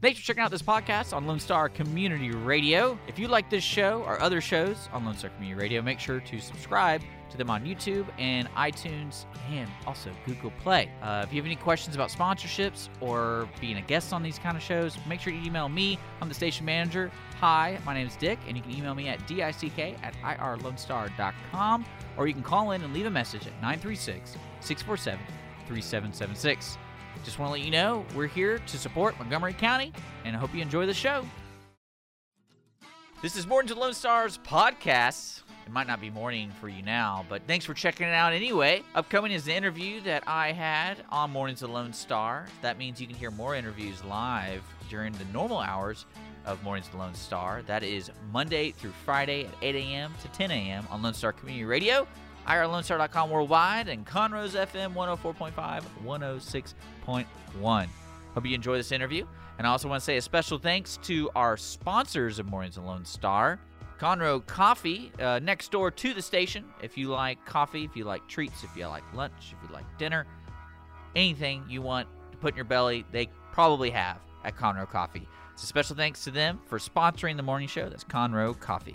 Thanks for checking out this podcast on Lone Star Community Radio. If you like this show or other shows on Lone Star Community Radio, make sure to subscribe to them on YouTube and iTunes and also Google Play. Uh, if you have any questions about sponsorships or being a guest on these kind of shows, make sure you email me. I'm the station manager. Hi, my name is Dick, and you can email me at dick at irlonestar.com or you can call in and leave a message at 936 647 3776. Just want to let you know we're here to support Montgomery County, and I hope you enjoy the show. This is Mornings to Lone Stars podcast. It might not be morning for you now, but thanks for checking it out anyway. Upcoming is the interview that I had on Mornings with Lone Star. That means you can hear more interviews live during the normal hours of Mornings with Lone Star. That is Monday through Friday at 8 a.m. to 10 a.m. on Lone Star Community Radio, IRLoneStar.com worldwide, and Conroe's FM 104.5, 106.1. Hope you enjoy this interview. And I also want to say a special thanks to our sponsors of Mornings with Lone Star. Conroe Coffee, uh, next door to the station. If you like coffee, if you like treats, if you like lunch, if you like dinner, anything you want to put in your belly, they probably have at Conroe Coffee. So special thanks to them for sponsoring the morning show. That's Conroe Coffee.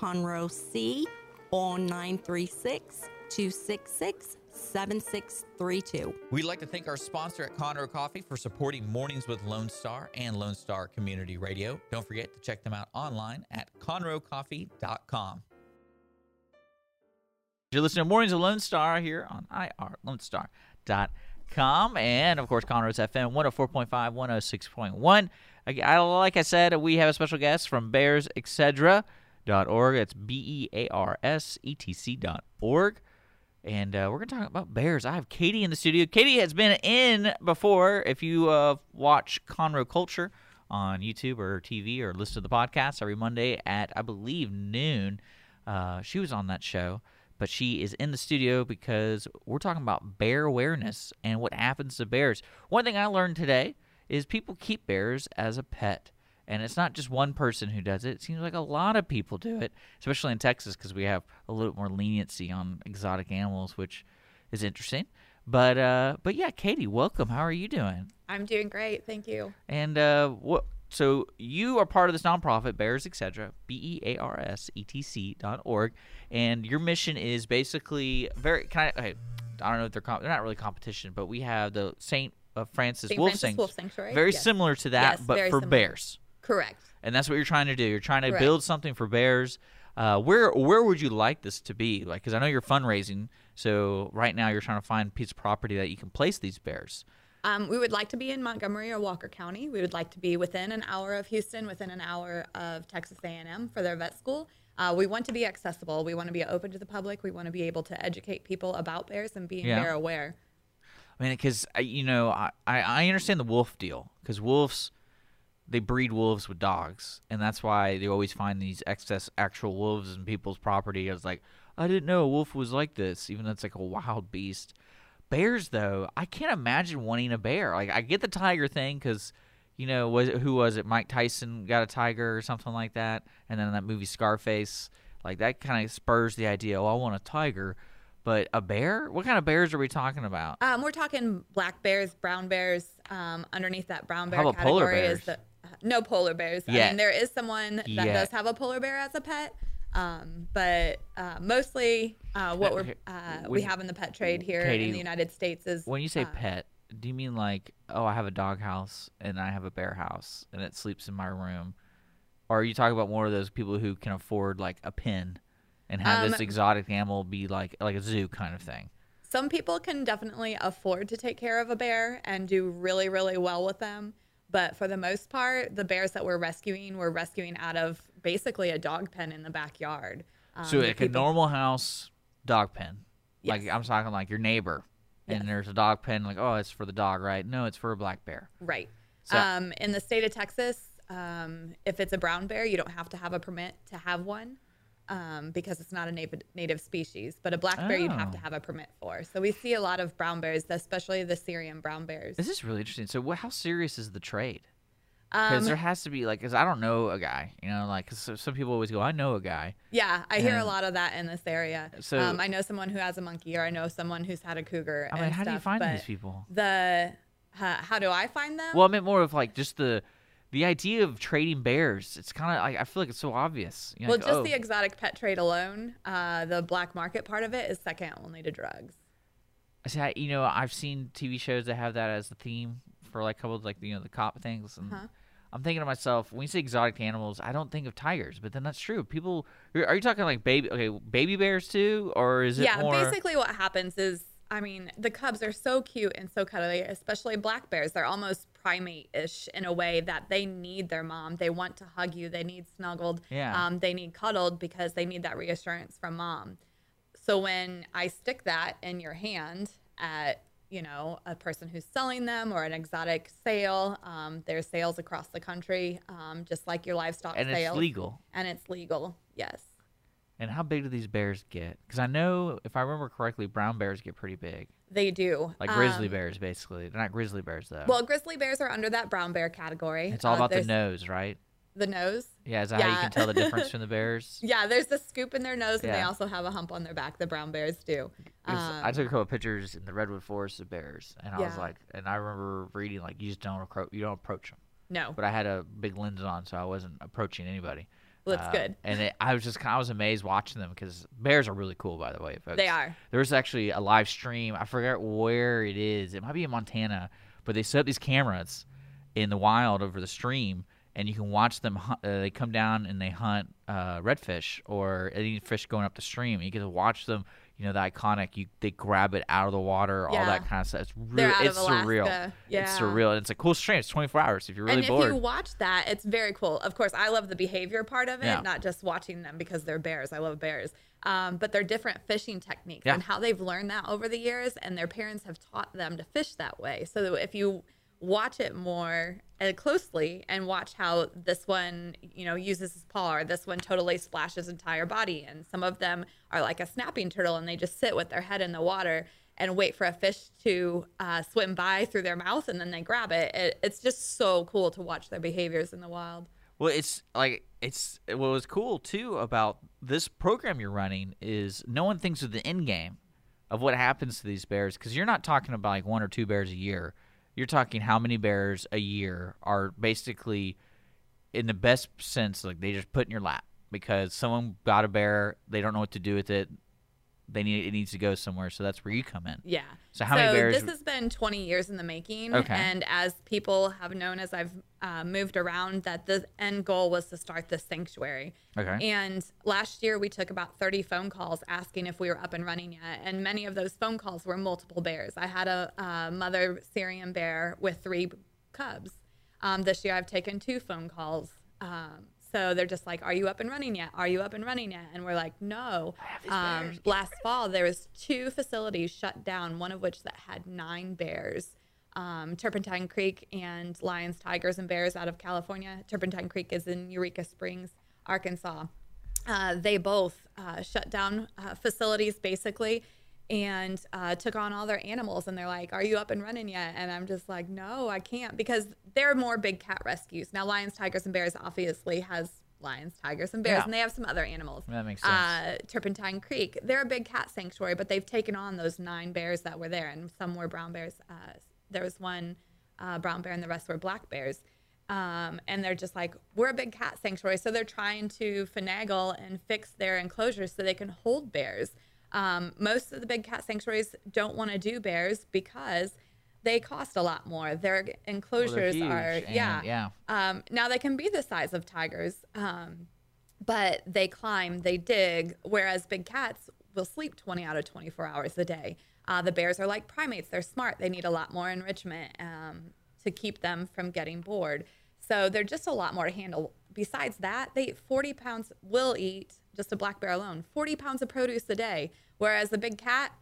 Conroe C on 936 266 7632. We'd like to thank our sponsor at Conroe Coffee for supporting Mornings with Lone Star and Lone Star Community Radio. Don't forget to check them out online at conroecoffee.com. You're listening to Mornings with Lone Star here on irlonestar.com and, of course, Conroe's FM 104.5, 106.1. Like I said, we have a special guest from Bears, etc. org. That's B E A R S E T C dot org. And uh, we're going to talk about bears. I have Katie in the studio. Katie has been in before. If you uh, watch Conroe Culture on YouTube or TV or listen to the podcast every Monday at, I believe, noon, uh, she was on that show. But she is in the studio because we're talking about bear awareness and what happens to bears. One thing I learned today is people keep bears as a pet. And it's not just one person who does it. It seems like a lot of people do it, especially in Texas because we have a little more leniency on exotic animals, which is interesting. But uh, but yeah, Katie, welcome. How are you doing? I'm doing great, thank you. And uh, what? So you are part of this nonprofit, Bears Etc. B E A R S E T C dot org, and your mission is basically very. Can I? Okay, I don't know if they're comp- they're not really competition, but we have the Saint of Francis, St. Wolf, Francis Wolf Sanctuary. very yes. similar to that, Yes, but for similar. bears. Correct. and that's what you're trying to do. You're trying to Correct. build something for bears. Uh, where where would you like this to be? Like, because I know you're fundraising, so right now you're trying to find a piece of property that you can place these bears. Um, we would like to be in Montgomery or Walker County. We would like to be within an hour of Houston, within an hour of Texas A&M for their vet school. Uh, we want to be accessible. We want to be open to the public. We want to be able to educate people about bears and being Yeah. bear aware. I mean, because you know, I, I I understand the wolf deal because wolves they breed wolves with dogs, and that's why they always find these excess actual wolves in people's property. I was like, I didn't know a wolf was like this, even though it's like a wild beast. Bears, though, I can't imagine wanting a bear. Like, I get the tiger thing because, you know, was it, who was it? Mike Tyson got a tiger or something like that, and then that movie Scarface, like that kind of spurs the idea. Oh, I want a tiger, but a bear? What kind of bears are we talking about? Um, we're talking black bears, brown bears. Um, underneath that brown bear How about polar category bears? is the no polar bears. I mean, there is someone that Yet. does have a polar bear as a pet, um, but uh, mostly uh, what we're uh, we have in the pet trade here Katie, in the United States is When you say uh, pet, do you mean like, oh, I have a dog house and I have a bear house and it sleeps in my room? Or are you talking about more of those people who can afford like a pen and have this Um, exotic animal be like like a zoo kind of thing? some people can definitely afford to take care of a bear and do really, really well with them. But for the most part, the bears that we're rescuing, we're rescuing out of basically a dog pen in the backyard. Um, so like a normal house dog pen. Like I'm talking like your neighbor and there's a dog pen. Like, oh, it's for the dog, right? No, it's for a black bear. Right. So- um, in the state of Texas, um, if it's a brown bear, you don't have to have a permit to have one um, because it's not a native, native species. But a black bear, you'd have to Oh. have a permit for. So we see a lot of brown bears, especially the Syrian brown bears. This is really interesting. So, what, how serious is the trade? Because Um, there has to be like, because I don't know a guy, you know, like so- some people always go, I know a guy. yeah, I hear a lot of that in this area. So- um, I know someone who has a monkey, or I know someone who's had a cougar. I mean, and how do you find these people? The uh, how do I find them? Well, I meant more of like just the the idea of trading bears. It's kind of like I feel like it's so obvious. You know, well, like, just oh, the exotic pet trade alone, uh, the black market part of it is second only to drugs. I see, I, you know, I've seen TV shows that have that as the theme for like a couple of like you know the cop things, and Uh-huh. I'm thinking to myself, when you say exotic animals, I don't think of tigers, but then that's true. People, are you talking like baby, okay, baby bears too, or is it yeah, more? basically what happens is, I mean, the cubs are so cute and so cuddly, especially black bears. They're almost primate-ish in a way that they need their mom. They want to hug you. They need snuggled. Yeah. Um, they need cuddled because they need that reassurance from mom. So when I stick that in your hand at you know a person who's selling them or an exotic sale, um, there's sales across the country, um, just like your livestock and sales, it's legal. and it's legal. Yes. And how big do these bears get? Because I know, if I remember correctly, brown bears get pretty big, They do. like grizzly Um, bears, basically. They're not grizzly bears though. Well, grizzly bears are under that brown bear category. it's all Uh, about the nose, right? The nose. Yeah, is that how you can tell the difference from the bears? Yeah, there's the scoop in their nose, and they also have a hump on their back. The brown bears do. 'Cause I Um, took a couple of pictures in the redwood forest of bears, and I was like, and I remember reading like, you just don't appro- you don't approach them. no, But I had a big lens on, so I wasn't approaching anybody. It's Uh, good. And it, I was just kind of was amazed watching them because bears are really cool, by the way, folks. They are. There was actually a live stream. I forget where it is. It might be in Montana, but they set up these cameras in the wild over the stream, and you can watch them. Hunt, uh, they come down and they hunt uh, redfish or any fish going up the stream. You get to watch them. You know the iconic. You they grab it out of the water, all that kind of stuff. It's real. It's surreal. Yeah. It's surreal. And it's a cool stream. It's 24 hours if you're really and bored. if you watch that, it's very cool. Of course, I love the behavior part of it, Yeah. not just watching them because they're bears. I love bears. Um, but they're different fishing techniques Yeah. and how they've learned that over the years, and their parents have taught them to fish that way. So if you watch it more uh, closely and watch how this one, you know, uses his paw, or this one totally splashes entire body, and some of them are like a snapping turtle, and they just sit with their head in the water and wait for a fish to uh, swim by through their mouth and then they grab it. it. It's just so cool to watch their behaviors in the wild. Well, it's like it's what was cool too about this program you're running is no one thinks of the end game of what happens to these bears because you're not talking about like one or two bears a year. You're talking how many bears a year are basically in the best sense like they just put in your lap because someone got a bear, they don't know what to do with it. They need it needs to go somewhere, so that's where you come in. Yeah. So how many bears- This has been 20 years in the making. Okay. And as people have known as I've uh, moved around, that the end goal was to start this sanctuary. Okay. And last year we took about 30 phone calls asking if we were up and running yet. And many of those phone calls were multiple bears. I had a, uh mother Syrian bear with three cubs. Um, this year I've taken two phone calls. Um, so they're just like, "Are you up and running yet? Are you up and running yet?" And we're like, "No." Um, last fall there was two facilities shut down, one of which that had nine bears. Um, Turpentine Creek and Lions, Tigers, and Bears out of California. Turpentine Creek is in Eureka Springs, Arkansas. Uh, they both uh, shut down uh, facilities basically and uh, took on all their animals. And they're like, Are you up and running yet? And I'm just like, No, I can't because they're more big cat rescues. Now, Lions, Tigers, and Bears obviously has lions, tigers, and bears, Yeah. and they have some other animals. That makes sense. Uh, Turpentine Creek, they're a big cat sanctuary, but they've taken on those nine bears that were there, and some were brown bears. Uh, there was one uh, brown bear, and the rest were black bears. Um, and they're just like, we're a big cat sanctuary. So they're trying to finagle and fix their enclosures so they can hold bears. Um, most of the big cat sanctuaries don't want to do bears because they cost a lot more. Their enclosures huge, are, yeah. yeah. Um, now they can be the size of tigers, um, but they climb, they dig, whereas big cats will sleep 20 out of 24 hours a day. Uh, the bears are like primates, they're smart, they need a lot more enrichment um, to keep them from getting bored. So they're just a lot more to handle. Besides that, they eat 40 pounds, will eat, just a black bear alone, 40 pounds of produce a day, whereas the big cat,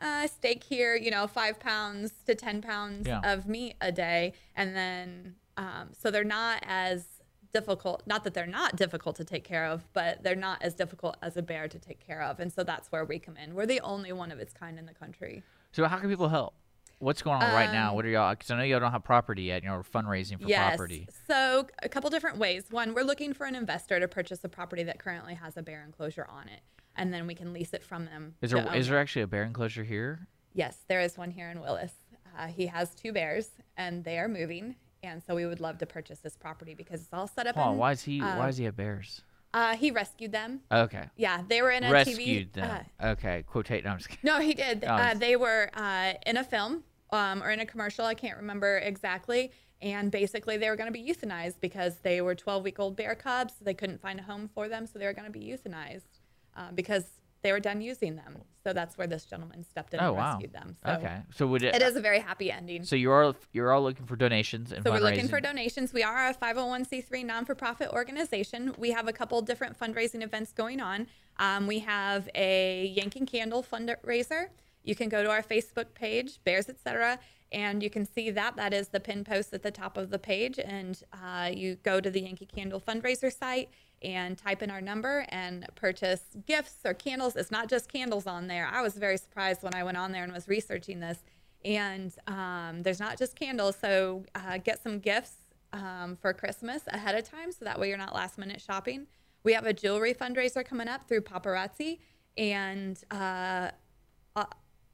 uh, steak here, you know, five pounds to 10 pounds Yeah. of meat a day. And then, um, so they're not as difficult, not that they're not difficult to take care of, but they're not as difficult as a bear to take care of. And so that's where we come in. We're the only one of its kind in the country. So how can people help? What's going on right now? Um, What are y'all? Because I know y'all don't have property yet. You're fundraising for yes. property. So a couple different ways. One, we're looking for an investor to purchase a property that currently has a bear enclosure on it. And then we can lease it from them. Is there is there actually a bear enclosure here? Yes, there is one here in Willis. Uh, he has two bears, and they are moving, and so we would love to purchase this property because it's all set up. In, why is he? why um, does he have bears? Uh, he rescued them. Okay, Yeah, they were in a rescued TV. them. uh, okay, quotate. No, I'm just kidding. no, he did. Oh, Uh, they were uh, in a film um, or in a commercial. I can't remember exactly. And basically, they were going to be euthanized because they were 12 week old bear cubs. They couldn't find a home for them, so they were going to be euthanized uh, because they were done using them. So that's where this gentleman stepped in Oh and wow. rescued them. So Okay, so would it? it is a very happy ending. So you're all you're all looking for donations and So we're looking for donations. We are a 501c3 non-for-profit organization. We have a couple different fundraising events going on. Um, we have a Yankee Candle fundraiser. You can go to our Facebook page, Bears Etc., and you can see that. That is the pin post at the top of the page. And uh, you go to the Yankee Candle fundraiser site and type in our number and purchase gifts or candles. It's not just candles on there. I was very surprised when I went on there and was researching this. And um, there's not just candles. So uh, get some gifts um, for Christmas ahead of time so that way you're not last minute shopping. We have a jewelry fundraiser coming up through Paparazzi. And uh,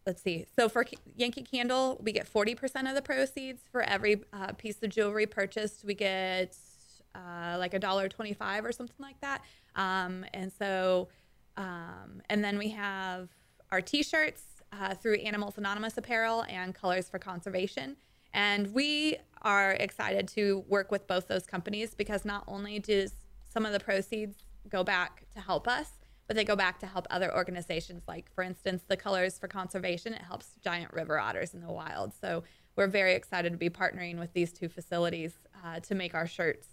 let's see. So for Yankee Candle, we get 40% of the proceeds for every uh, piece of jewelry purchased. We get uh, like a dollar 25 or something like that. Um, and so, um, and then we have our t-shirts uh, through Animals Anonymous Apparel and Colors for Conservation. And we are excited to work with both those companies because not only does some of the proceeds go back to help us, but they go back to help other organizations. Like, for instance, the Colors for Conservation, it helps giant river otters in the wild. So we're very excited to be partnering with these two facilities uh, to make our shirts.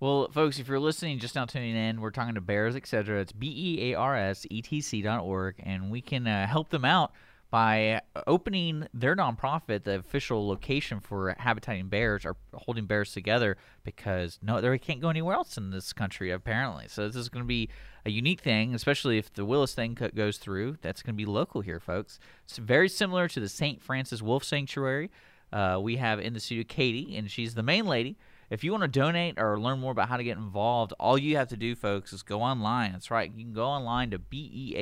Well, folks, if you're listening, just now tuning in, we're talking to Bears, etc. It's B E A R S E T C dot org, and we can uh, help them out by opening their nonprofit, the official location for habitating bears, or holding bears together because no, they can't go anywhere else in this country apparently. So this is going to be a unique thing, especially if the Willis thing goes through. That's going to be local here, folks. It's very similar to the St. Francis Wolf Sanctuary. Uh, we have in the studio Katie, and she's the main lady. If you want to donate or learn more about how to get involved, all you have to do, folks, is go online. That's right. You can go online to B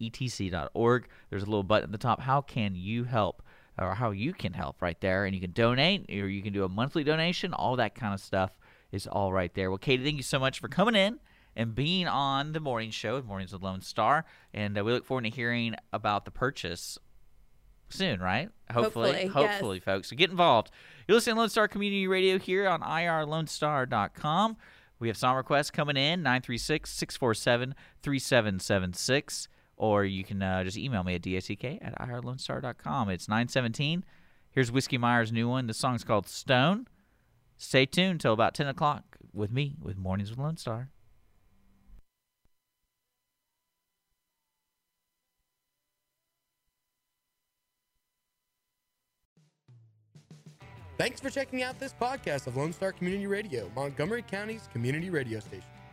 E A R S E T C dot org. There's a little button at the top. How can you help? Or how you can help right there. And you can donate, or you can do a monthly donation. All that kind of stuff is all right there. Well, Katie, thank you so much for coming in and being on the morning show Mornings with Lone Star. And uh, we look forward to hearing about the purchase soon, right? Hopefully, Hopefully, yes. folks. So get involved. You're listening to Lone Star Community Radio here on irlonestar.com. We have song requests coming in 936 647 3776. Or you can uh, just email me at dick at irlonestar.com. It's 917. Here's Whiskey Myers new one. The song's called Stone. Stay tuned till about 10 o'clock with me with Mornings with Lone Star. Thanks for checking out this podcast of Lone Star Community Radio, Montgomery County's community radio station.